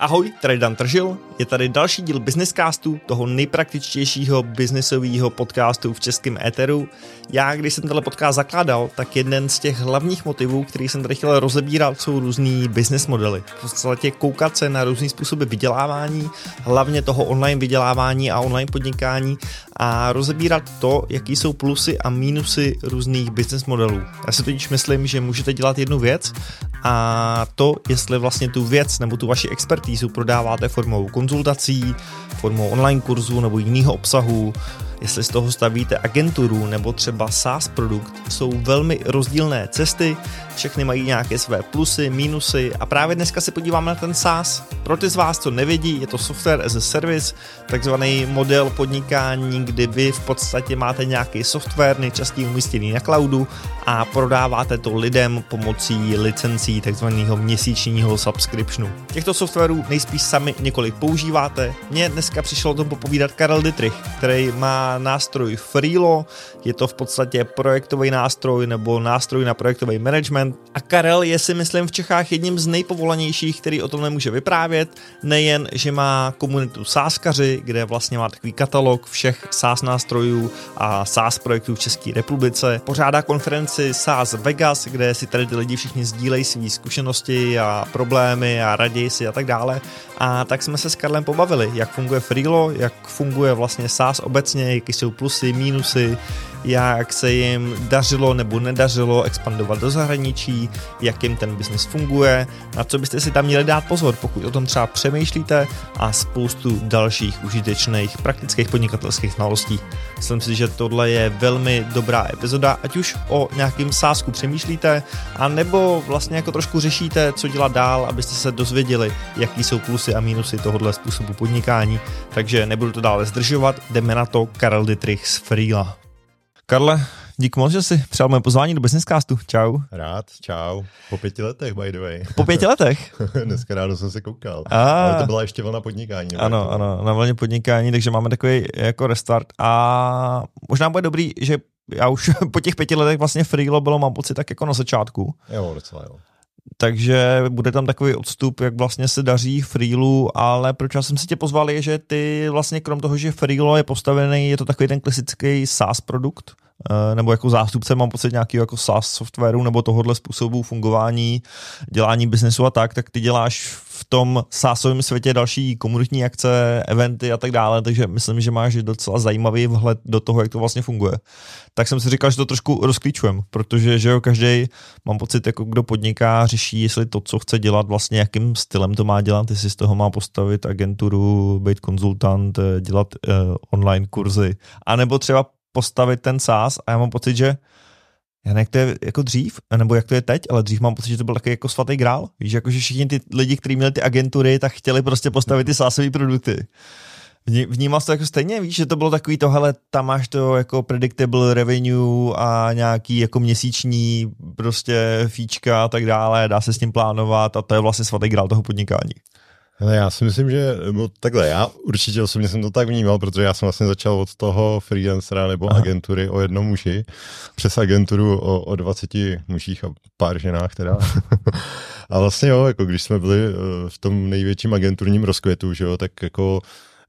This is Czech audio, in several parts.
Ahoj, tady Dan Tržil, je tady další díl Businesscastu, toho nejpraktičtějšího biznisového podcastu v českém éteru. Já, když jsem tenhle podcast zakládal, tak jeden z těch hlavních motivů, který jsem tady chtěl rozebírat, jsou různý business modely. V podstatě koukat se na různý způsoby vydělávání, hlavně toho online vydělávání a online podnikání a rozebírat to, jaký jsou plusy a mínusy různých business modelů. Já si totiž myslím, že můžete dělat jednu věc a to, jestli vlastně tu věc nebo tu vaši expertízu prodáváte formou konzultací, formou online kurzu nebo jiného obsahu, jestli z toho stavíte agenturu nebo třeba SaaS produkt, jsou velmi rozdílné cesty, všechny mají nějaké své plusy, mínusy a právě dneska se podíváme na ten SaaS. Pro ty z vás, co nevědí, je to software as a service, takzvaný model podnikání, kdy vy v podstatě máte nějaký software, nejčastěji umístěný na cloudu a prodáváte to lidem pomocí licencí takzvaného měsíčního subscriptionu. Těchto softwarů nejspíš sami několik používáte. Mně dneska přišlo o tom popovídat Karel Dietrich, který má nástroj Freelo, je to v podstatě projektový nástroj nebo nástroj na projektový management. A Karel je si myslím v Čechách jedním z nejpovolanějších, který o tom nemůže vyprávět, nejen, že má komunitu sáskaři, kde vlastně má takový katalog všech SaaS nástrojů a SaaS projektů v České republice, pořádá konferenci SaaS Vegas, kde si tady ty lidi všichni sdílejí své zkušenosti a problémy a raději si a tak dále. A tak jsme se s Karlem pobavili, jak funguje Freelo, jak funguje vlastně SaaS obecně, jaký jsou plusy, mínusy, jak se jim dařilo nebo nedařilo expandovat do zahraničí, jak jim ten biznis funguje, na co byste si tam měli dát pozor, pokud o tom třeba přemýšlíte a spoustu dalších užitečných praktických podnikatelských znalostí. Myslím si, že tohle je velmi dobrá epizoda, ať už o nějakým sásku přemýšlíte, a nebo vlastně jako trošku řešíte, co dělat dál, abyste se dozvěděli, jaký jsou plusy a mínusy tohohle způsobu podnikání. Takže nebudu to dále zdržovat, jdeme na to Karel Dietrich z Freela. Karle, dík moc, že jsi přijal moje pozvání do Businesscastu. Čau. Rád, čau. Po pěti letech, by the way. Po pěti letech? Dneska ráno jsem se koukal. A... Ale to byla ještě vlna podnikání. Ano, to... ano, na vlně podnikání, takže máme takový jako restart a možná bude dobrý, že já už po těch pěti letech vlastně freelo bylo, mám pocit, tak jako na začátku. Jo, docela jo. Takže bude tam takový odstup, jak vlastně se daří Freelu, ale proč já jsem si tě pozval je, že ty vlastně krom toho, že Freelo je postavený, je to takový ten klasický SaaS produkt, nebo jako zástupce mám pocit nějakého jako SaaS softwaru nebo tohohle způsobu fungování, dělání biznesu a tak, tak ty děláš v tom sásovém světě další komunitní akce, eventy a tak dále, takže myslím, že máš docela zajímavý vhled do toho, jak to vlastně funguje. Tak jsem si říkal, že to trošku rozklíčujem, protože že jo, každý, mám pocit, jako kdo podniká, řeší, jestli to, co chce dělat, vlastně jakým stylem to má dělat, jestli z toho má postavit agenturu, být konzultant, eh, dělat uh, online kurzy, anebo třeba postavit ten SaaS a já mám pocit, že já nevím, jak to je jako dřív, nebo jak to je teď, ale dřív mám pocit, že to byl takový jako svatý grál. Víš, jako že všichni ty lidi, kteří měli ty agentury, tak chtěli prostě postavit ty sásové produkty. Vnímal jsi to jako stejně, víš, že to bylo takový to, hele, tam máš to jako predictable revenue a nějaký jako měsíční prostě fíčka a tak dále, dá se s tím plánovat a to je vlastně svatý grál toho podnikání. Ale já si myslím, že no, takhle, já určitě osobně jsem to tak vnímal, protože já jsem vlastně začal od toho freelancera nebo Aha. agentury o jednom muži, přes agenturu o, o 20 mužích a pár ženách teda. a vlastně jo, jako když jsme byli eh, v tom největším agenturním rozkvětu, že jo, tak jako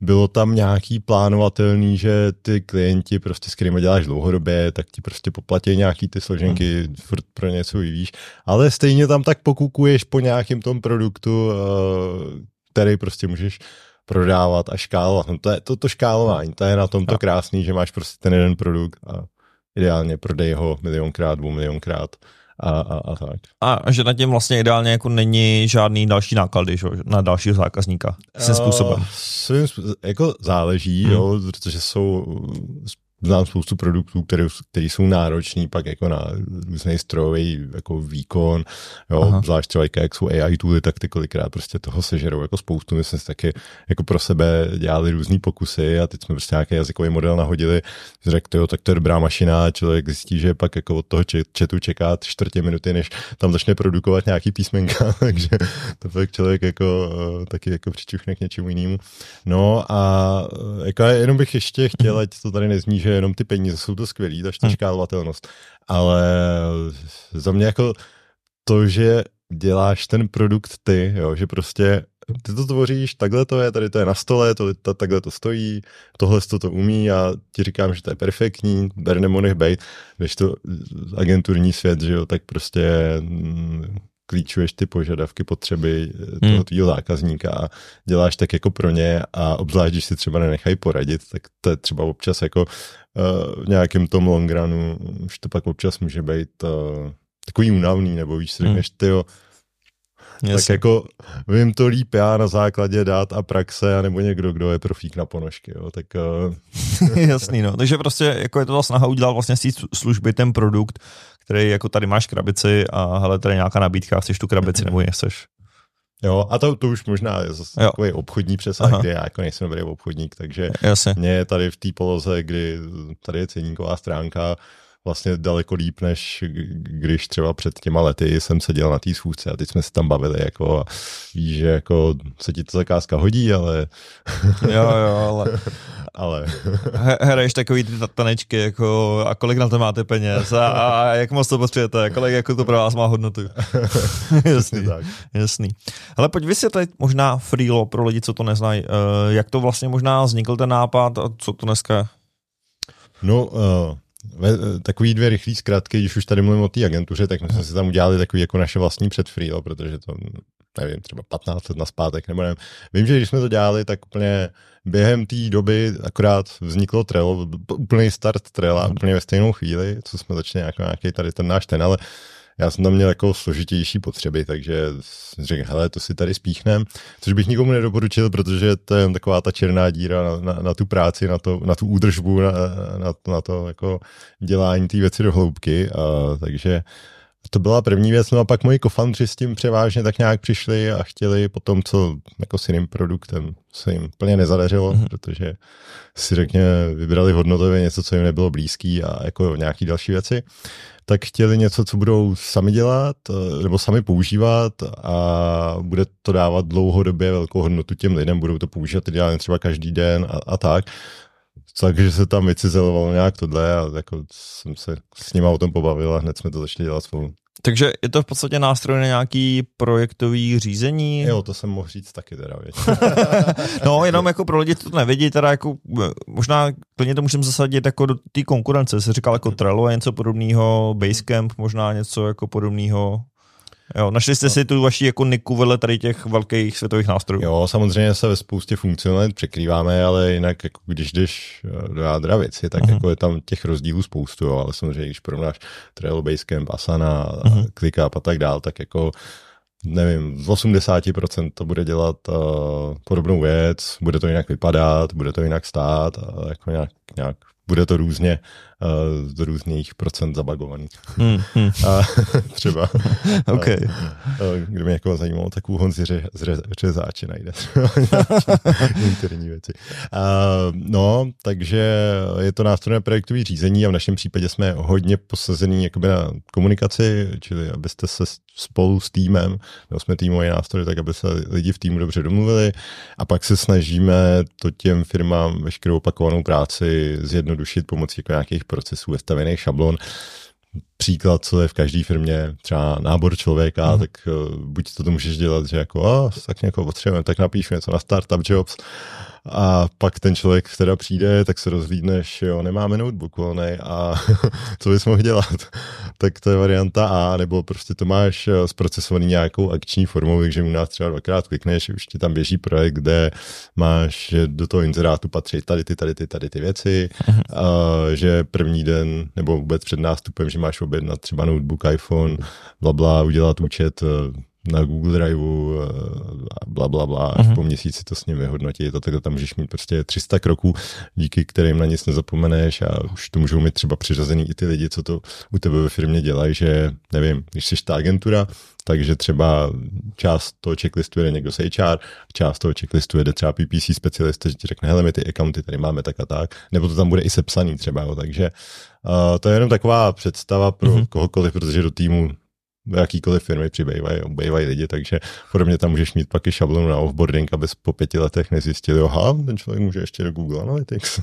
bylo tam nějaký plánovatelný, že ty klienti prostě s kterými děláš dlouhodobě, tak ti prostě poplatí nějaký ty složenky, hmm. furt pro něco vyvíš, ale stejně tam tak pokukuješ po nějakém tom produktu, eh, který prostě můžeš prodávat a škálovat. No to, je, to, to škálování, to je na tom to krásný, že máš prostě ten jeden produkt a ideálně prodej ho milionkrát, dvou milionkrát a, a, a tak. A že na tím vlastně ideálně jako není žádný další náklady že? na dalšího zákazníka svým způsobem. Svým způsobem, jako záleží, hmm. jo, protože jsou znám spoustu produktů, které, které jsou náročné pak jako na různý strojový jako výkon, jo, Aha. zvlášť třeba jak jsou AI tooly, tak ty kolikrát prostě toho sežerou jako spoustu. My jsme si taky jako pro sebe dělali různé pokusy a teď jsme prostě nějaký jazykový model nahodili, řekl, jo, tak to je dobrá mašina člověk zjistí, že pak jako od toho chatu čeká čtvrtě minuty, než tam začne produkovat nějaký písmenka, takže to pak člověk jako eh, taky jako přičuchne k něčemu jinému. No a eh, jako jenom bych ještě chtěl, ať to tady nezní, že jenom ty peníze jsou to skvělý, ta škálovatelnost, ale za mě jako to, že děláš ten produkt ty, jo, že prostě ty to tvoříš, takhle to je, tady to je na stole, to, to, takhle to stojí, tohle to to umí a ti říkám, že to je perfektní, ber nebo nech bejt, když to agenturní svět, že jo, tak prostě mm, klíčuješ ty požadavky, potřeby eh, toho hmm. tvýho zákazníka a děláš tak jako pro ně a obzvlášť, když si třeba nenechají poradit, tak to je třeba občas jako uh, v nějakém tom long runu, už to pak občas může být uh, takový únavný, nebo víš si řekneš, hmm. tyjo, tak jako vím to líp já na základě dát a praxe, nebo někdo, kdo je profík na ponožky, jo, tak... Uh... Jasný, no. Takže prostě jako je to ta snaha udělat vlastně z té služby ten produkt, který jako tady máš krabici a hele, tady nějaká nabídka, chceš tu krabici nebo nechceš. Jo, a to, to už možná je zase takový obchodní přesah, kde já jako nejsem dobrý obchodník, takže Jasně. mě je tady v té poloze, kdy tady je ceníková stránka, vlastně daleko líp, než když třeba před těma lety jsem seděl na té schůzce a teď jsme se tam bavili, jako a víš, že jako se ti ta zakázka hodí, ale... jo, jo, ale... ale... Hraješ takový ty tanečky, jako a kolik na to máte peněz a, a jak moc to potřebujete, kolik jako to pro vás má hodnotu. jasný, tak. jasný. Ale pojď vysvětlit možná freelo pro lidi, co to neznají, uh, jak to vlastně možná vznikl ten nápad a co to dneska No, uh, takový dvě rychlé zkrátky, když už tady mluvím o té agentuře, tak my jsme si tam udělali takový jako naše vlastní předfree, protože to, nevím, třeba 15 let naspátek, nebo nevím. Vím, že když jsme to dělali, tak úplně během té doby akorát vzniklo Trello, úplný start Trella, úplně ve stejnou chvíli, co jsme začali jako nějaký tady ten náš ten, ale já jsem tam měl jako složitější potřeby, takže jsem řekl, hele, to si tady spíchnem, což bych nikomu nedoporučil, protože to je taková ta černá díra na, na, na tu práci, na, to, na tu údržbu, na, na, na to jako dělání té věci do hloubky, a, takže to byla první věc, no a pak moji kofandři s tím převážně tak nějak přišli a chtěli po tom, co jako s jiným produktem se jim plně nezadařilo, mm-hmm. protože si řekně vybrali hodnotově něco, co jim nebylo blízký a jako nějaký další věci, tak chtěli něco, co budou sami dělat eh, nebo sami používat a bude to dávat dlouhodobě velkou hodnotu těm lidem, budou to používat ideálně třeba každý den a, a tak. Takže se tam vycizelovalo nějak tohle a jako jsem se s nima o tom pobavil a hned jsme to začali dělat spolu. Takže je to v podstatě nástroj na nějaký projektový řízení? Jo, to jsem mohl říct taky teda, No, jenom jako pro lidi, to nevidí, teda jako možná klidně to můžeme zasadit jako do té konkurence, se říkal jako Trello a něco podobného, Basecamp možná něco jako podobného. Jo, našli jste si tu vaši jako niku vedle tady těch velkých světových nástrojů. Jo, samozřejmě se ve spoustě funkcionalit překrýváme, ale jinak jako když jdeš eh, do jádra věci, tak uh-huh. jako je tam těch rozdílů spoustu, jo, ale samozřejmě když porovnáš Trello, Basecamp, Asana, uh-huh. ClickUp a tak dál, tak jako nevím, z 80% to bude dělat uh, podobnou věc, bude to jinak vypadat, bude to jinak stát a jako nějak, nějak bude to různě uh, z různých procent zabagovaný. Hmm, hmm. A třeba, okay. uh, kdyby někoho zajímalo, tak u Honzi ře, ře, řezáče najde interní věci. Uh, no, takže je to nástroj na projektové řízení a v našem případě jsme hodně posazený jakoby na komunikaci, čili abyste se spolu s týmem, nebo jsme týmový nástroj, tak aby se lidi v týmu dobře domluvili a pak se snažíme to těm firmám veškerou opakovanou práci zjednodušit pomocí jako nějakých procesů, vestavených šablon. Příklad, co je v každé firmě, třeba nábor člověka, mm. tak uh, buď to, to můžeš dělat, že jako, a, tak někoho potřebujeme, tak napíšu něco na startup jobs, a pak ten člověk teda přijde, tak se rozhlídneš, jo, nemáme notebook volnej a co bys mohl dělat? tak to je varianta A, nebo prostě to máš eh, zprocesovaný nějakou akční formou, takže u nás třeba dvakrát klikneš, už ti tam běží projekt, kde máš, do toho inzerátu patří tady ty, tady ty, tady ty věci, mhm. a, že první den, nebo vůbec před nástupem, že máš objednat třeba notebook, iPhone, bla, bla udělat účet eh, na Google Drive eh, a bla, bla, bla, až uh-huh. po měsíci to s ním vyhodnotí. To takhle tam můžeš mít prostě 300 kroků, díky kterým na nic nezapomeneš a už to můžou mít třeba přiřazený i ty lidi, co to u tebe ve firmě dělají, že nevím, když jsi ta agentura, takže třeba část toho checklistu jede někdo z HR, část toho checklistu jede třeba PPC specialista, že ti řekne, hele, my ty accounty tady máme tak a tak, nebo to tam bude i sepsaný třeba, jo, takže uh, to je jenom taková představa pro mm-hmm. kohokoliv, protože do týmu jakýkoliv firmy přibývají, obývají lidi, takže podobně tam můžeš mít pak i šablonu na offboarding, aby po pěti letech nezjistili, aha, ten člověk může ještě do Google Analytics.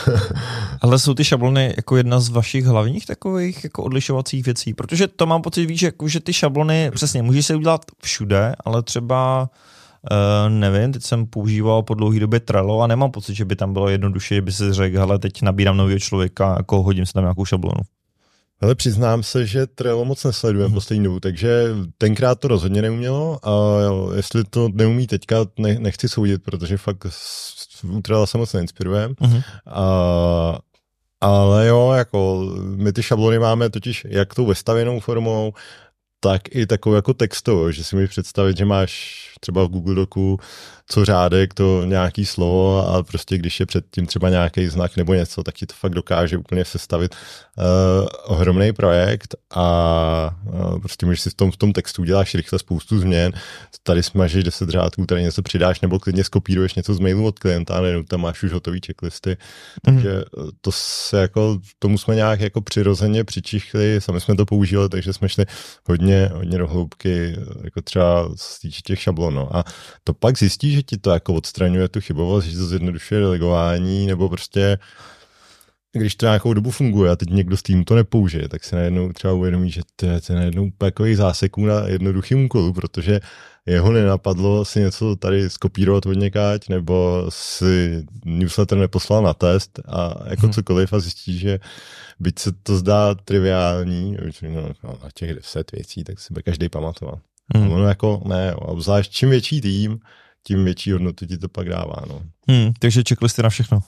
Ale jsou ty šablony jako jedna z vašich hlavních takových jako odlišovacích věcí, protože to mám pocit, víš, jako, že ty šablony, přesně, můžeš se udělat všude, ale třeba Uh, nevím, teď jsem používal po dlouhé době Trello a nemám pocit, že by tam bylo jednoduše, že by si řekl, hele, teď nabírám nového člověka, jako hodím si tam nějakou šablonu. Ale přiznám se, že Trello moc nesledujeme mm. poslední dobu, takže tenkrát to rozhodně neumělo a jestli to neumí teďka, ne, nechci soudit, protože fakt u Trello se moc neinspirujeme. Mm. A, ale jo, jako my ty šablony máme totiž jak tou vestavěnou formou, tak i takovou jako textovou, že si můžeš představit, že máš třeba v Google Docu co řádek, to nějaký slovo a prostě když je předtím třeba nějaký znak nebo něco, tak ti to fakt dokáže úplně sestavit uh, ohromný projekt a uh, prostě můžeš si v tom, v tom textu uděláš rychle spoustu změn, tady smažeš 10 řádků, tady něco přidáš nebo klidně skopíruješ něco z mailu od klienta, nebo tam máš už hotový checklisty, mm. takže to se jako, tomu jsme nějak jako přirozeně přičichli, sami jsme to používali, takže jsme šli hodně, hodně do hloubky, jako třeba z těch šablon. No. A to pak zjistíš, že ti to jako odstraňuje tu chybovost, že to zjednodušuje delegování, nebo prostě když to nějakou dobu funguje a teď někdo s tím to nepoužije, tak se najednou třeba uvědomí, že to je, najednou takový záseků na jednoduchým úkolu, protože jeho nenapadlo si něco tady skopírovat od někať, nebo si newsletter neposlal na test a jako hmm. cokoliv a zjistí, že byť se to zdá triviální, no, na těch deset věcí, tak si by každý pamatoval. Hmm. Ono jako ne, obzvlášť čím větší tým, tím větší hodnotu ti to pak dává. No. Hmm, takže checklisty na všechno.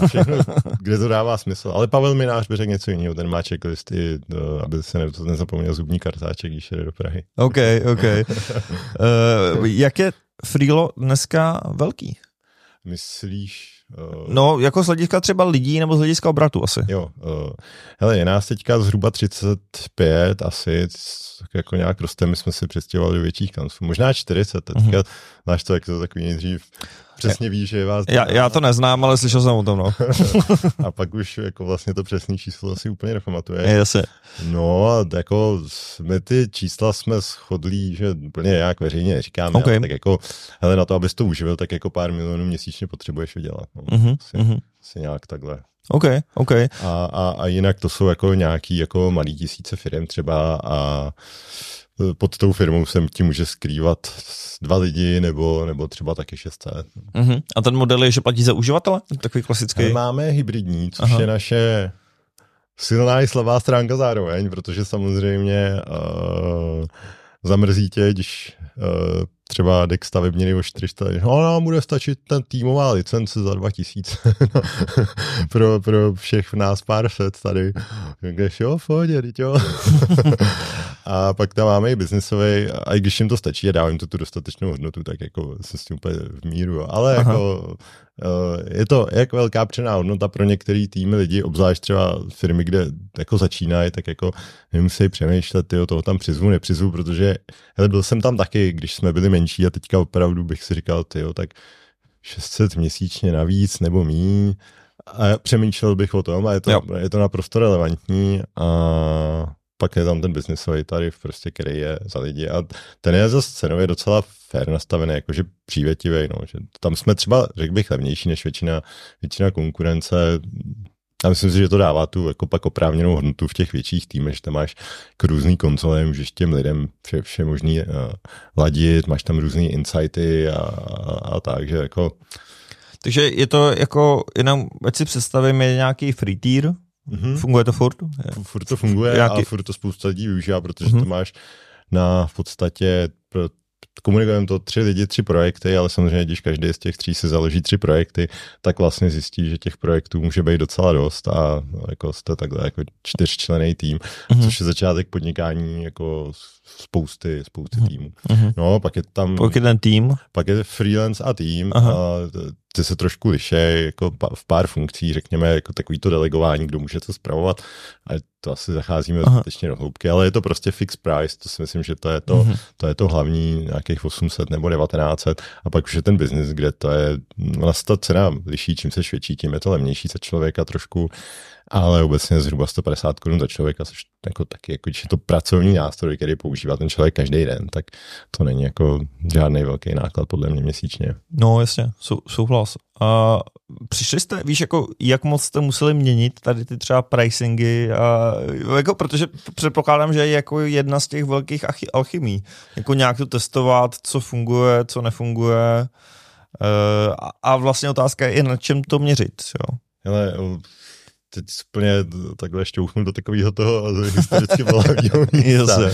Na všechno, kde to dává smysl. Ale Pavel Minář by řekl něco jiného, ten má checklisty, do, aby se ne, nezapomněl zubní kartáček, když jde do Prahy. OK, OK. uh, jak je Freelo dneska velký? Myslíš? Uh, no, jako z hlediska třeba lidí nebo z hlediska obratu asi. Jo, uh, hele, je nás teďka zhruba 35 asi, tak jako nějak rosteme, my jsme si představovali do větších kanců, možná 40, teďka, mm-hmm. máš to, jak to takový nejdřív přesně ví, že je vás... Já, já to neznám, ale slyšel jsem o tom, no. a pak už jako vlastně to přesné číslo asi úplně nepamatuje. Jasně. No a jako my ty čísla jsme shodlí, že úplně jak veřejně neříkáme, okay. tak jako, hele, na to, abys to uživil, tak jako pár milionů měsíčně potřebuješ vydělat. No. Mm-hmm. Asi, mm-hmm. asi nějak takhle. OK, OK. A, a, a jinak to jsou jako nějaký jako malý tisíce firm třeba a pod tou firmou se ti může skrývat dva lidi nebo, nebo třeba taky 600. Uh-huh. A ten model je, že platí za uživatele? Takový klasický? My máme hybridní, což Aha. je naše silná i slabá stránka zároveň, protože samozřejmě uh, zamrzí tě, když uh, třeba deck stavebniny o 400, no nám bude stačit ten týmová licence za 2000 no, pro, pro všech nás pár set tady. Takže jo, pohodě, jo. a pak tam máme i biznisový, a i když jim to stačí a dávám to tu dostatečnou hodnotu, tak jako jsem s tím úplně v míru, ale Aha. jako je to jak velká přená hodnota pro některý týmy lidí, obzvlášť třeba firmy, kde jako začínají, tak jako nemusí přemýšlet, tyjo, toho tam přizvu, nepřizvu, protože hele, byl jsem tam taky, když jsme byli menší a teďka opravdu bych si říkal, tyjo, tak 600 měsíčně navíc nebo míň. A přemýšlel bych o tom a je to, je to naprosto relevantní a pak je tam ten biznisový tarif, prostě, který je za lidi. A ten je za cenově docela fair nastavený, jakože přívětivý, no, že tam jsme třeba, řekl bych, levnější než většina, většina konkurence, a myslím si, že to dává tu jako pak oprávněnou hodnotu v těch větších týmech, že tam máš k různý konzole, můžeš těm lidem vše, vše možný uh, ladit, máš tam různé insighty a, a, a tak, že jako... Takže je to jako, jenom, ať si představím, je nějaký free tier, mm-hmm. funguje to furt? Furt to funguje nějaký... a furt to spousta lidí využívá, protože mm-hmm. to máš na v podstatě pro komunikujeme to tři lidi, tři projekty, ale samozřejmě, když každý z těch tří si založí tři projekty, tak vlastně zjistí, že těch projektů může být docela dost a jako jste takhle jako čtyřčlený tým, mm-hmm. což je začátek podnikání jako spousty, spousty mm-hmm. týmů. Mm-hmm. No, pak je tam... Pak je ten tým? Pak je freelance a tým Aha. a ty se trošku lišej jako v pár funkcí, řekněme, jako takový to delegování, kdo může to zpravovat, ale to asi zacházíme skutečně do hloubky, ale je to prostě fixed price, to si myslím, že to je to, mm-hmm. to, je to hlavní nějakých 800 nebo 1900 a pak už je ten biznis, kde to je, vlastně ta cena liší, čím se větší, tím je to levnější za člověka trošku ale obecně zhruba 150 korun za člověka, což jako taky, jako, když je to pracovní nástroj, který používá ten člověk každý den, tak to není jako žádný velký náklad podle mě měsíčně. No jasně, sou, souhlas. A přišli jste, víš, jako, jak moc jste museli měnit tady ty třeba pricingy, a, jako, protože předpokládám, že je jako jedna z těch velkých alchymí, jako nějak to testovat, co funguje, co nefunguje, Uh, a vlastně otázka je, na čem to měřit. Jo? Hele, teď úplně takhle šťouchnu do takového toho historicky volávního místa.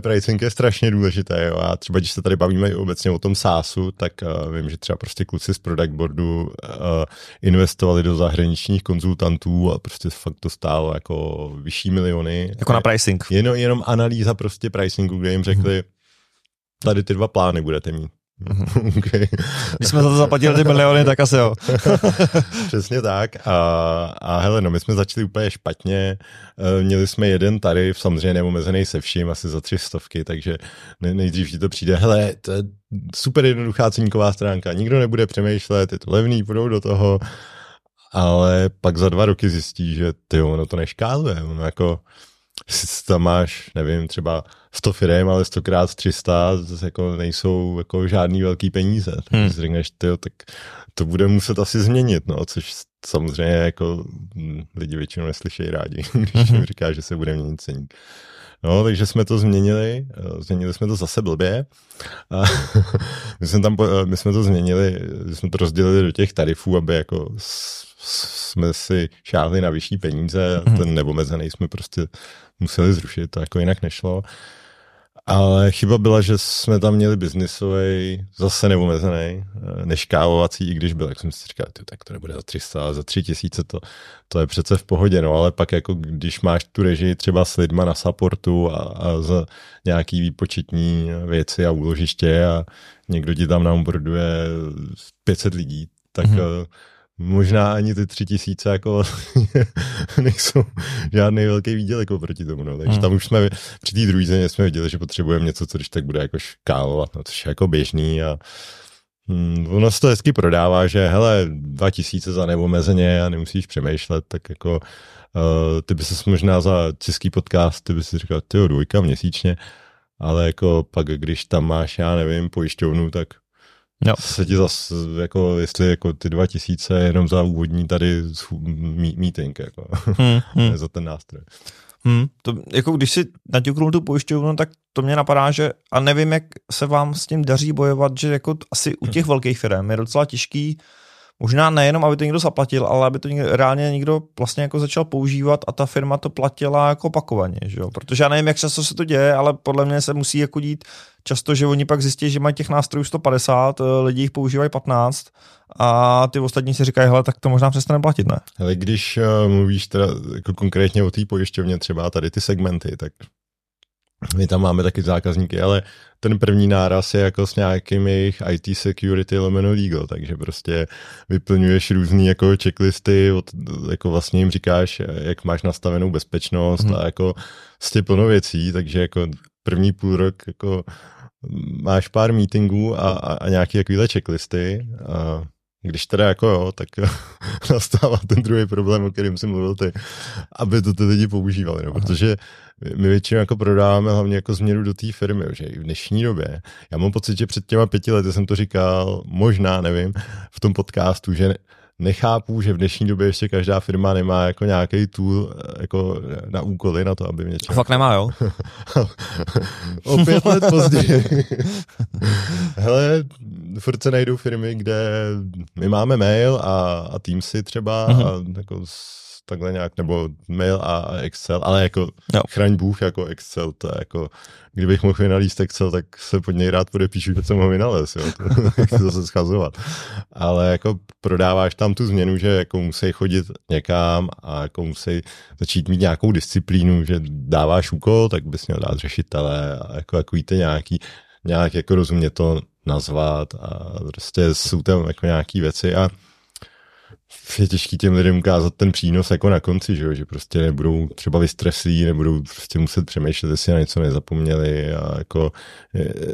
Pricing je strašně důležité. Jo. A třeba když se tady bavíme obecně o tom SaaSu, tak uh, vím, že třeba prostě kluci z product boardu uh, investovali do zahraničních konzultantů a prostě fakt to stálo jako vyšší miliony. Jako na pricing. Jenom, jenom analýza prostě pricingu, kde jim řekli, mhm. tady ty dva plány budete mít. Mhm. okay. Když jsme za to zaplatili ty miliony, tak asi jo. Přesně tak. A, a hele, no my jsme začali úplně špatně. E, měli jsme jeden tarif, samozřejmě neomezený se vším, asi za tři stovky, takže nejdřív ti to přijde, hele, to je super jednoduchá ceníková stránka, nikdo nebude přemýšlet, je to levný, půjdou do toho, ale pak za dva roky zjistí, že ty ono to neškáluje, ono jako tam máš, nevím, třeba 100 firm, ale 100 krát 300 zase jako nejsou jako žádný velký peníze. Hmm. si řekneš, tyjo, tak to bude muset asi změnit, no, což samozřejmě jako lidi většinou neslyšejí rádi, když jim říká, že se bude měnit ceník. No, takže jsme to změnili, eh, změnili jsme to zase blbě. A my, jsme tam, my jsme to změnili, jsme to rozdělili do těch tarifů, aby jako jsme si šáhli na vyšší peníze, mm-hmm. ten neomezený jsme prostě museli zrušit, to jako jinak nešlo. Ale chyba byla, že jsme tam měli biznisový, zase neomezený, eh, neškálovací, i když byl, jak jsem si říkal, tak to nebude za 300, ale za 3000 to, to je přece v pohodě, no ale pak jako když máš tu režii třeba s lidma na supportu a, a za nějaký výpočetní věci a úložiště a někdo ti tam naomborduje 500 lidí, tak mm-hmm možná ani ty tři tisíce jako nejsou žádný velký výdělek oproti tomu. No. Takže hmm. tam už jsme při té druhé země jsme viděli, že potřebujeme něco, co když tak bude jako škálovat, no, což je jako běžný a Hmm, ono se to hezky prodává, že hele, dva tisíce za neomezeně a nemusíš přemýšlet, tak jako uh, ty by se možná za český podcast, ty by si říkal, ty dvojka měsíčně, ale jako pak, když tam máš, já nevím, pojišťovnu, tak Jo. Se ti zase, jako, jestli jako ty dva tisíce jenom za úvodní tady meeting, jako, hmm, hmm. za ten nástroj. Hmm, to, jako když si naťuknul tu pojišťovnu, tak to mě napadá, že a nevím, jak se vám s tím daří bojovat, že jako asi u těch velkých firm je docela těžký Možná nejenom, aby to někdo zaplatil, ale aby to někdo, reálně někdo vlastně jako začal používat a ta firma to platila jako opakovaně, že jo? Protože já nevím, jak často se to děje, ale podle mě se musí jako dít často, že oni pak zjistí, že mají těch nástrojů 150, eh, lidi jich používají 15 a ty ostatní si říkají, hele, tak to možná přestane platit, ne? Ale když uh, mluvíš teda jako konkrétně o té pojišťovně, třeba tady ty segmenty, tak my tam máme taky zákazníky, ale ten první náraz je jako s nějakým jejich IT security lomeno legal, takže prostě vyplňuješ různý jako checklisty, od, jako vlastně jim říkáš, jak máš nastavenou bezpečnost hmm. a jako prostě plno věcí, takže jako první půl rok jako máš pár meetingů a, a, a nějaké takovéhle checklisty a když teda jako jo, tak nastává ten druhý problém, o kterém jsem mluvil ty, aby to ty lidi používali, no, protože my většinou jako prodáváme hlavně jako změnu do té firmy, že i v dnešní době. Já mám pocit, že před těma pěti lety jsem to říkal, možná, nevím, v tom podcastu, že nechápu, že v dnešní době ještě každá firma nemá jako nějaký tool jako na úkoly na to, aby mě čekal. Fakt nemá, jo? o pět let později. Hele, furt se najdou firmy, kde my máme mail a, a Teamsy třeba mm-hmm. a jako takhle nějak, nebo mail a Excel, ale jako jo. chraň Bůh jako Excel, to je jako, kdybych mohl vynalíst Excel, tak se pod něj rád podepíšu, že jsem ho vynalez, jo, to zase schazovat. Ale jako prodáváš tam tu změnu, že jako musí chodit někam a jako musí začít mít nějakou disciplínu, že dáváš úkol, tak bys měl dát řešitele a jako, jako víte nějaký, nějak jako rozumně to nazvat a prostě jsou tam jako nějaký věci a je těžký těm lidem ukázat ten přínos jako na konci, že, jo? že prostě nebudou třeba vystreslí, nebudou prostě muset přemýšlet, jestli na něco nezapomněli a jako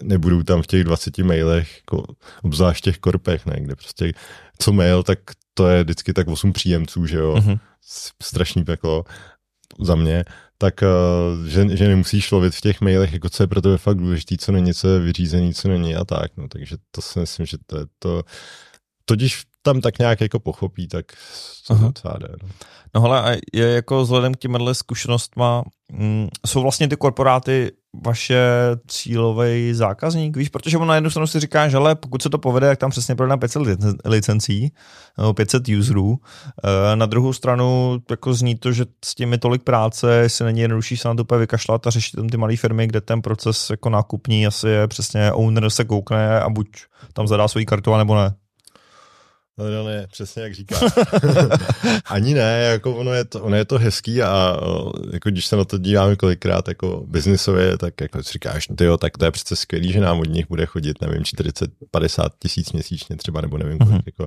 nebudou tam v těch 20 mailech, jako obzvlášť těch korpech, ne? kde prostě co mail, tak to je vždycky tak 8 příjemců, že jo, mm-hmm. strašný peklo za mě, tak uh, že, že nemusíš lovit v těch mailech, jako co je pro tebe fakt důležitý, co není, co je vyřízený, co není a tak, no, takže to si myslím, že to je to, totiž tam tak nějak jako pochopí, tak to docela jde. No. no hele, je jako vzhledem k těmhle zkušenostma, mm, jsou vlastně ty korporáty vaše cílový zákazník, víš, protože on na jednu stranu si říká, že ale pokud se to povede, jak tam přesně prodá 500 licencí, nebo 500 userů, eh, na druhou stranu jako zní to, že s tím je tolik práce, jestli není jednodušší se na to úplně vykašlat a řešit ty malé firmy, kde ten proces jako nákupní asi je přesně owner se koukne a buď tam zadá svoji kartu, nebo ne. No, no ne, přesně jak říká. Ani ne, jako ono je to, ono je to hezký a jako když se na to díváme kolikrát jako biznisově, tak jako si říkáš, jo, tak to je přece skvělý, že nám od nich bude chodit, nevím, 40-50 tisíc měsíčně třeba, nebo nevím, kolik, mm-hmm. jako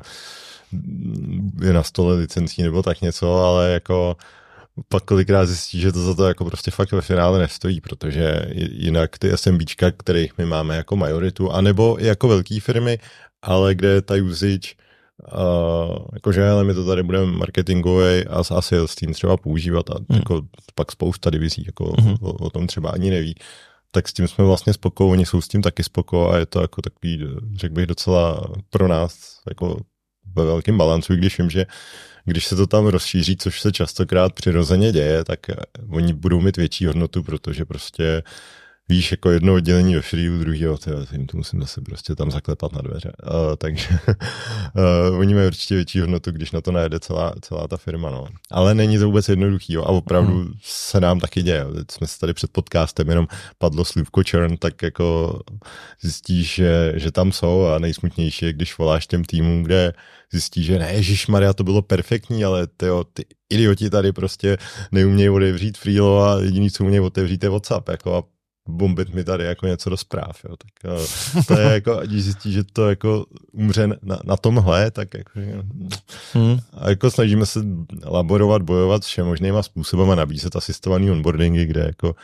je na stole licencí nebo tak něco, ale jako pak kolikrát zjistí, že to za to jako prostě fakt ve finále nestojí, protože jinak ty SMBčka, kterých my máme jako majoritu, anebo jako velké firmy, ale kde ta usage Uh, jakože, ale my to tady budeme marketingový a, a sales team třeba používat a mm. jako pak spousta divizí jako mm-hmm. o, o, tom třeba ani neví. Tak s tím jsme vlastně spoko, oni jsou s tím taky spoko a je to jako takový, řekl bych, docela pro nás jako ve velkém balancu, když vím, že když se to tam rozšíří, což se častokrát přirozeně děje, tak oni budou mít větší hodnotu, protože prostě uh, víš, jako jedno oddělení ve Freeu, druhého, tím to musím zase prostě tam zaklepat na dveře. Uh, takže uh, oni mají určitě větší hodnotu, když na to najede celá, celá ta firma. No. Ale není to vůbec jednoduchý jo. a opravdu hmm. se nám taky děje. Teď jsme se tady před podcastem jenom padlo slivko churn, tak jako zjistíš, že, že tam jsou a nejsmutnější je, když voláš těm týmům, kde zjistí, že ne, Maria, to bylo perfektní, ale tyjo, ty idioti tady prostě neumějí otevřít Freelo a jediný, co umějí otevřít je WhatsApp. Jako a bombit mi tady jako něco do zpráv, jo. Tak uh, to je jako, když zjistí, že to jako umře na, na tomhle, tak jako, hmm. a jako snažíme se laborovat, bojovat všem možnýma způsobem a nabízet asistovaný onboardingy, kde jako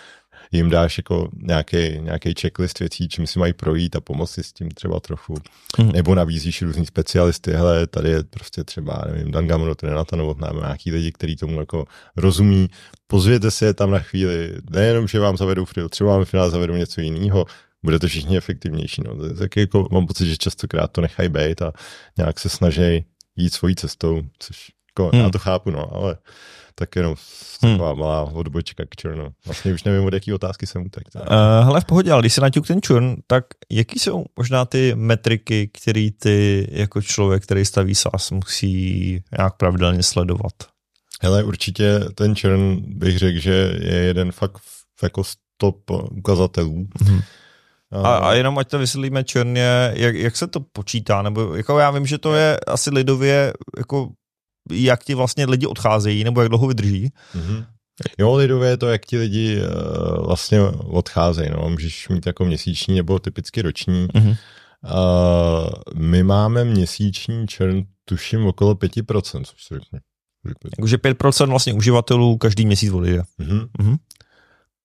jim dáš jako nějaký, nějaký checklist věcí, čím si mají projít a pomoci s tím třeba trochu. Mm. Nebo nabízíš různý specialisty, hele, tady je prostě třeba, nevím, Dan Gamro, Renata Novotná, nějaký lidi, kteří tomu jako rozumí, pozvěte si je tam na chvíli, nejenom, že vám zavedou frill, třeba vám v finále zavedou něco jiného, bude to všichni efektivnější. No. Tak jako mám pocit, že častokrát to nechají být a nějak se snaží jít svojí cestou, což jako, hmm. já to chápu, no, ale tak jenom taková hmm. malá odbočka k černu. Vlastně už nevím, od jaký otázky jsem utek. Uh, hele, v pohodě, ale když se naťuk ten čurn, tak jaký jsou možná ty metriky, které ty jako člověk, který staví SaaS, musí nějak pravidelně sledovat? Hele, určitě ten čern bych řekl, že je jeden fakt jako stop ukazatelů. Hmm. A, a jenom ať to vysvětlíme černě, jak, jak se to počítá, nebo jako já vím, že to je asi lidově jako jak ti vlastně lidi odcházejí, nebo jak dlouho vydrží. Mm-hmm. Jo, lidově je to, jak ti lidi uh, vlastně odcházejí. No. Můžeš mít jako měsíční nebo typicky roční. Mm-hmm. Uh, my máme měsíční čern, tuším, okolo 5%, což si řekne. Takže 5% vlastně uživatelů každý měsíc odejde. Mm-hmm. Mm-hmm.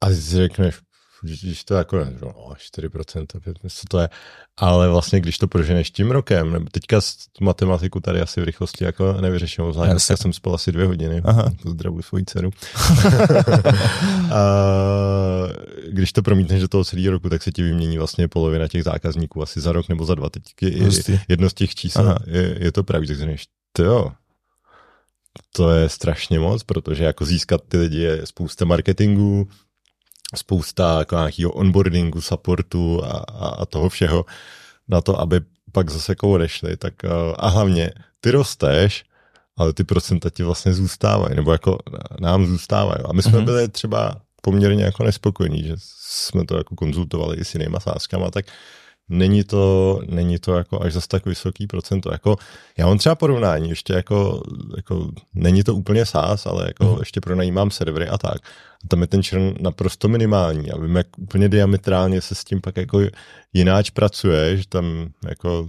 A si řekneš, když to jako no, 4%, 5%, co to je, ale vlastně když to proženeš tím rokem, nebo teďka tu matematiku tady asi v rychlosti jako nevyřeším, zvlášť dneska jsem spal asi dvě hodiny, Aha. pozdravuji svoji dceru. a když to promítneš do toho celého roku, tak se ti vymění vlastně polovina těch zákazníků asi za rok nebo za dva. Teď je, jedno z těch čísel je, je, to pravý, tak řekneš, jo, to je strašně moc, protože jako získat ty lidi je spousta marketingu, spousta jako nějakého onboardingu, supportu a, a, a toho všeho na to, aby pak zase jako odešli. Tak, eh, a hlavně ty rosteš, ale ty procenta ti vlastně zůstávají, nebo jako nám zůstávají. A my jsme mm-hmm. byli třeba poměrně jako nespokojení, že jsme to jako konzultovali i s jinýma sáskama, tak není to, není to jako až zase tak vysoký procento. Jako, já mám třeba porovnání, ještě jako, jako není to úplně SaaS, ale jako mm. ještě pronajímám servery a tak. A tam je ten čern naprosto minimální a vím, jak úplně diametrálně se s tím pak jako jináč pracuje, že tam jako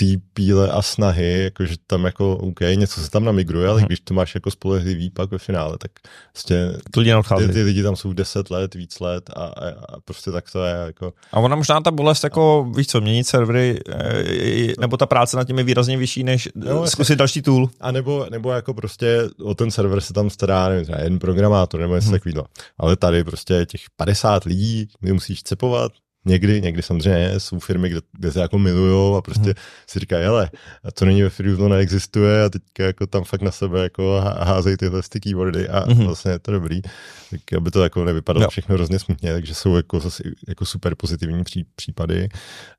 té píle a snahy, jakože tam jako OK, něco se tam namigruje, ale hmm. když to máš jako spolehlivý pak ve finále, tak prostě to lidi ty, ty, lidi tam jsou 10 let, víc let a, a, a prostě tak to je. Jako. A ona možná ta bolest, jako víš co, měnit servery, eh, nebo ta práce nad tím je výrazně vyšší, než no, zkusit jako, další tool. A nebo, nebo jako prostě o ten server se tam stará, nevím, třeba jeden programátor nebo něco hmm. takového. Ale tady prostě těch 50 lidí, my musíš cepovat, Někdy, někdy samozřejmě jsou firmy, kde, kde se jako milujou a prostě hmm. si říkají, hele, to není ve firmě, to neexistuje a teď jako tam fakt na sebe jako házejí tyhle ty keywordy a hmm. vlastně je to dobrý, tak aby to jako nevypadalo no. všechno hrozně smutně, takže jsou jako zase jako super pozitivní pří, případy.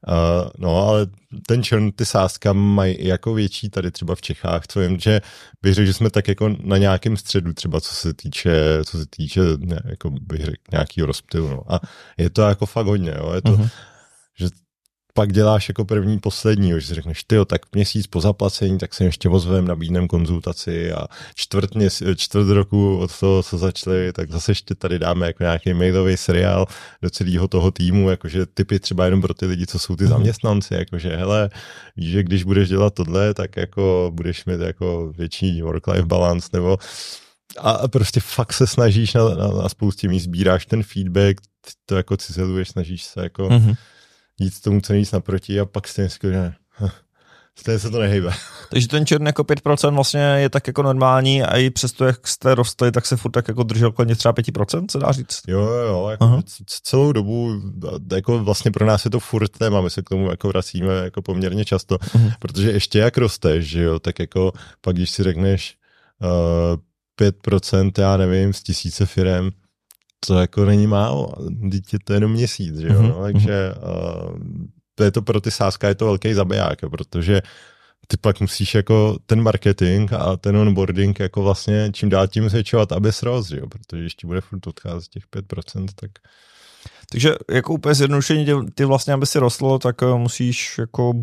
Uh, no ale ten čern, ty sázka mají jako větší tady třeba v Čechách, co vím, že bych řekl, že jsme tak jako na nějakém středu třeba, co se týče, co se týče ne, jako bych řekl, nějakého rozptylu. No. A je to jako fakt hodně, jo. Je to, uh-huh. že pak děláš jako první, poslední, že si řekneš, ty tak měsíc po zaplacení, tak se ještě ozvem, nabídnem konzultaci a čtvrt, měs, čtvrt roku od toho, co začali, tak zase ještě tady dáme jako nějaký mailový seriál do celého toho týmu, jakože typy třeba jenom pro ty lidi, co jsou ty mhm. zaměstnanci, jakože hele, víš, že když budeš dělat tohle, tak jako budeš mít jako větší work-life balance, nebo a prostě fakt se snažíš na, na, na spoustě míst, sbíráš ten feedback, to jako cizeluješ, snažíš se jako mm-hmm jít tomu co nejvíc naproti a pak stejně že stejně se to nehejbe. Takže ten čern jako 5% vlastně je tak jako normální a i přesto, jak jste rostli, tak se furt tak jako držel kolem třeba 5%, se dá říct? Jo, jo, jako celou dobu, jako vlastně pro nás je to furt téma, my se k tomu jako vracíme jako poměrně často, uh-huh. protože ještě jak rosteš, že jo, tak jako pak když si řekneš uh, 5%, já nevím, z tisíce firem, to jako není málo, dítě to je jenom měsíc, že jo, mm-hmm. no, takže uh, to je to pro ty sázka, je to velký zabiják, protože ty pak musíš jako ten marketing a ten onboarding jako vlastně čím dál tím zvětšovat, aby srost, jo, protože ještě bude furt odcházet těch 5%, tak... Takže jako úplně zjednodušení, ty vlastně, aby si rostlo, tak eh, musíš jako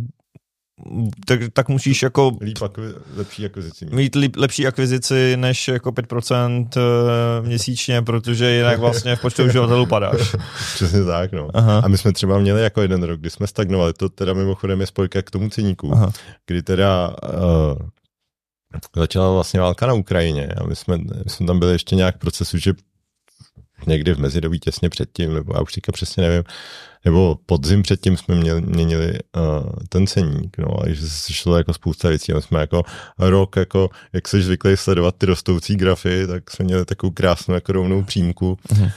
tak, tak musíš jako Líp akvi, lepší akvizici. Mít líp, lepší akvizici než jako 5% eh, měsíčně, protože jinak vlastně v počtu uživatelů padáš. Přesně tak, no. Aha. A my jsme třeba měli jako jeden rok, kdy jsme stagnovali, to teda mimochodem je spojka k tomu ceníku, Aha. kdy teda uh, začala vlastně válka na Ukrajině a my jsme, my jsme tam byli ještě nějak v procesu, že někdy v mezidobí těsně předtím, nebo já už teďka přesně nevím, nebo podzim předtím jsme měli, měnili uh, ten ceník, no a že se šlo jako spousta věcí, my jsme jako rok, jako jak jsi zvyklý sledovat ty rostoucí grafy, tak jsme měli takovou krásnou jako rovnou přímku. Uh-huh.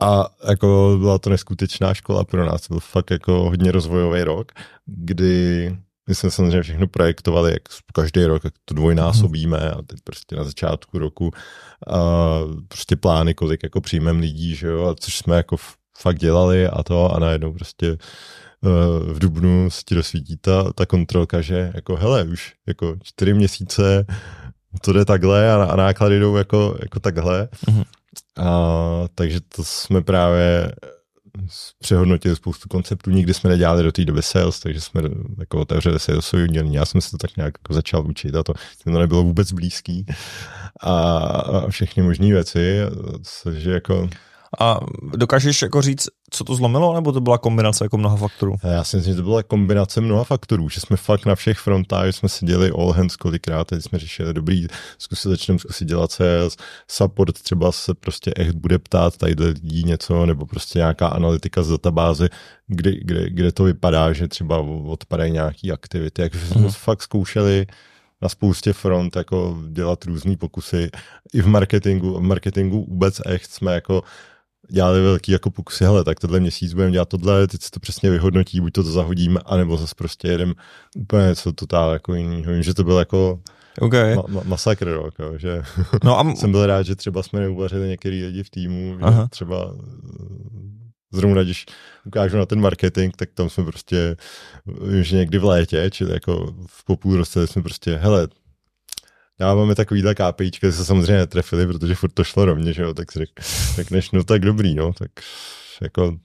A jako byla to neskutečná škola pro nás, to byl fakt jako hodně rozvojový rok, kdy my jsme samozřejmě všechno projektovali, jak každý rok, jak to dvojnásobíme a teď prostě na začátku roku a prostě plány, kolik jako přijmem lidí, že jo, a což jsme jako fakt dělali a to a najednou prostě uh, v Dubnu se ti dosvítí ta, ta kontrolka, že jako hele, už jako čtyři měsíce to jde takhle a, a náklady jdou jako, jako takhle. Mm-hmm. A, takže to jsme právě přehodnotili spoustu konceptů, nikdy jsme nedělali do té doby sales, takže jsme jako otevřeli salesový udělení. Já jsem se to tak nějak jako začal učit a to, to nebylo vůbec blízký a, a všechny možné věci, takže jako a dokážeš jako říct, co to zlomilo, nebo to byla kombinace jako mnoha faktorů? Já si myslím, že to byla kombinace mnoha faktorů, že jsme fakt na všech frontách, že jsme si dělali all hands kolikrát, teď jsme řešili dobrý, zkusit začneme zkusit dělat sales, support třeba se prostě echt bude ptát tady lidí něco, nebo prostě nějaká analytika z databáze, kde, kde, kde to vypadá, že třeba odpadají nějaký aktivity, jak jsme mm. fakt zkoušeli na spoustě front jako dělat různé pokusy. I v marketingu, v marketingu vůbec echt jsme jako dělali velký jako pokusy, hele, tak tohle měsíc budeme dělat tohle, teď se to přesně vyhodnotí, buď to, to zahodíme, anebo zase prostě jedem úplně něco totál jako jiného. Vím, že to byl jako okay. ma- ma- masakr, no, jako, že no a... jsem byl rád, že třeba jsme neuvařili některý lidi v týmu, že Aha. třeba zrovna když ukážu na ten marketing, tak tam jsme prostě, vím, že někdy v létě, čili jako v popůl roce jsme prostě, hele, dáváme takovýhle KPIčka, se samozřejmě netrefili, protože furt to šlo rovně, že jo, tak si řek, řekneš, no tak dobrý, no, tak jako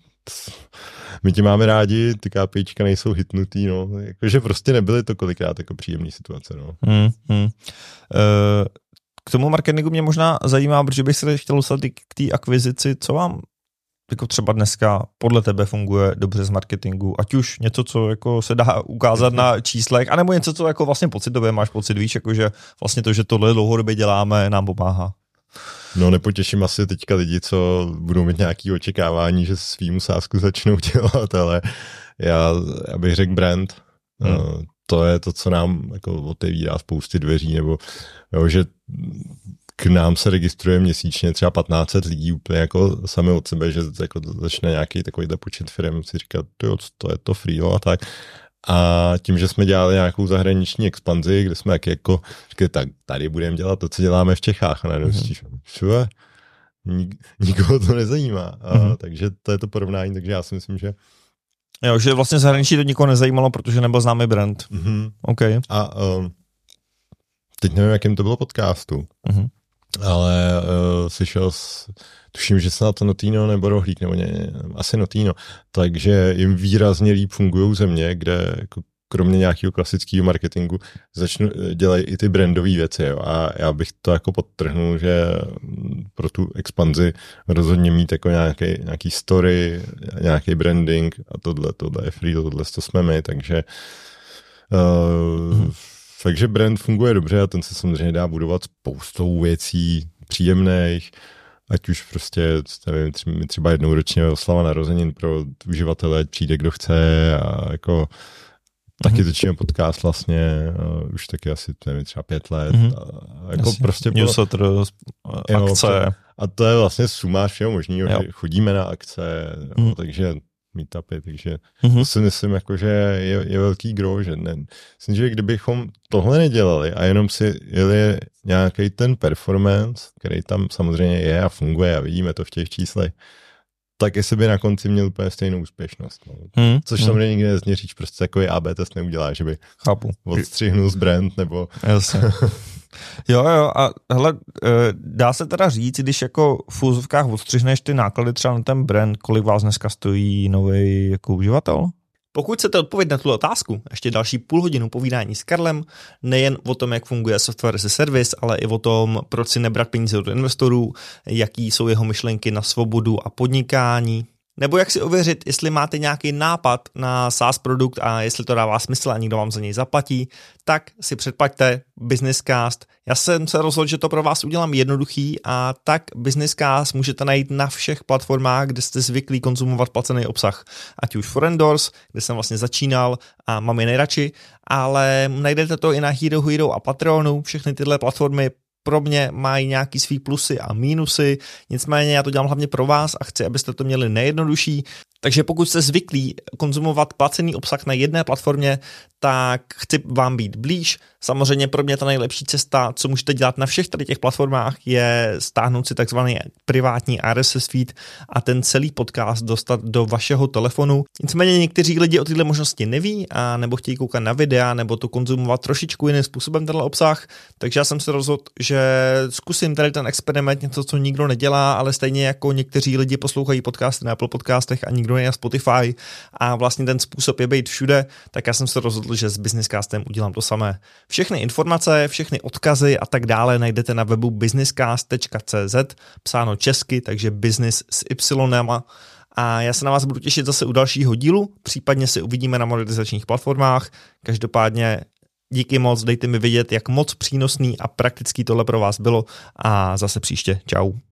my ti máme rádi, ty KPIčka nejsou hitnutý, no, jakože prostě nebyly to kolikrát jako příjemné situace, no. Hmm, hmm. Uh, k tomu marketingu mě možná zajímá, protože bych se chtěl dostat k té akvizici, co vám jako třeba dneska podle tebe funguje dobře z marketingu, ať už něco, co jako se dá ukázat na číslech, anebo něco, co jako vlastně pocitově máš pocit, víš, jako že vlastně to, že tohle dlouhodobě děláme, nám pomáhá. No nepotěším asi teďka lidi, co budou mít nějaké očekávání, že svým sásku začnou dělat, ale já, já bych řekl brand. Hmm. Uh, to je to, co nám jako otevírá spousty dveří, nebo jo, že k nám se registruje měsíčně třeba 1500 lidí úplně jako sami od sebe, že jako začne nějaký takovýhle počet firm si říkat, jo, to je to free a tak. A tím, že jsme dělali nějakou zahraniční expanzi, kde jsme jak jako říkali, tak tady budeme dělat to, co děláme v Čechách. A najednou mm-hmm. nik, nikoho to nezajímá. A, mm-hmm. Takže to je to porovnání, takže já si myslím, že Jo, že vlastně zahraničí to nikoho nezajímalo, protože nebyl známý brand. Mm-hmm. OK. A um, teď nevím, jakým to bylo podcastu, mm-hmm. Ale uh, slyšel s, tuším, že snad to Notino nebo Rohlík, nebo ně, asi Notino, takže jim výrazně líp fungují země, kde jako kromě nějakého klasického marketingu začnu, dělají i ty brandové věci. Jo. A já bych to jako podtrhnul, že pro tu expanzi rozhodně mít jako nějaký, nějaký story, nějaký branding a tohle, tohle je free, tohle to jsme my, takže uh, hmm. Takže brand funguje dobře a ten se samozřejmě dá budovat spoustou věcí příjemných, ať už prostě, nevím, třeba jednou ročně oslava narozenin pro uživatele, přijde kdo chce a jako Taky točíme podcast vlastně uh, už taky asi nevím, třeba pět let. Mm-hmm. A, jako Jasně. prostě Newsletter, akce. Jo, a to je vlastně suma všeho možného, že chodíme na akce, mm. jo, takže meetupy, takže mm-hmm. si myslím, jako, že je, je velký gro, že ne. Myslím, že kdybychom tohle nedělali a jenom si jeli nějaký ten performance, který tam samozřejmě je a funguje a vidíme to v těch číslech, tak jestli by na konci měl úplně stejnou úspěšnost. No. Hmm. Což hmm. samozřejmě nikdy nezměříš, prostě jako AB test neudělá, že by Chápu. odstřihnul z brand nebo... Jasně. Jo, jo, a hele, eh, dá se teda říct, když jako v úzovkách odstřihneš ty náklady třeba na ten brand, kolik vás dneska stojí nový jako uživatel? Pokud chcete odpovědět na tuto otázku, ještě další půl hodinu povídání s Karlem, nejen o tom, jak funguje software as a service, ale i o tom, proč si nebrat peníze od investorů, jaký jsou jeho myšlenky na svobodu a podnikání, nebo jak si ověřit, jestli máte nějaký nápad na SaaS produkt a jestli to dává smysl a někdo vám za něj zaplatí, tak si předplaťte Businesscast. Já jsem se rozhodl, že to pro vás udělám jednoduchý a tak Businesscast můžete najít na všech platformách, kde jste zvyklí konzumovat placený obsah. Ať už Forendors, kde jsem vlastně začínal a mám je nejradši, ale najdete to i na Hero Hero a Patreonu. Všechny tyhle platformy pro mě mají nějaký svý plusy a mínusy, nicméně já to dělám hlavně pro vás a chci, abyste to měli nejjednodušší, takže pokud jste zvyklí konzumovat placený obsah na jedné platformě, tak chci vám být blíž. Samozřejmě pro mě ta nejlepší cesta, co můžete dělat na všech tady těch platformách, je stáhnout si takzvaný privátní RSS feed a ten celý podcast dostat do vašeho telefonu. Nicméně někteří lidi o tyhle možnosti neví a nebo chtějí koukat na videa, nebo to konzumovat trošičku jiným způsobem tenhle obsah, takže já jsem se rozhodl, že zkusím tady ten experiment, něco, co nikdo nedělá, ale stejně jako někteří lidi poslouchají podcasty na Apple podcastech a nikdo kdo je na Spotify a vlastně ten způsob je být všude, tak já jsem se rozhodl, že s Businesscastem udělám to samé. Všechny informace, všechny odkazy a tak dále najdete na webu businesscast.cz, psáno česky, takže business s y a já se na vás budu těšit zase u dalšího dílu, případně se uvidíme na monetizačních platformách. Každopádně díky moc, dejte mi vědět, jak moc přínosný a praktický tohle pro vás bylo a zase příště. Čau.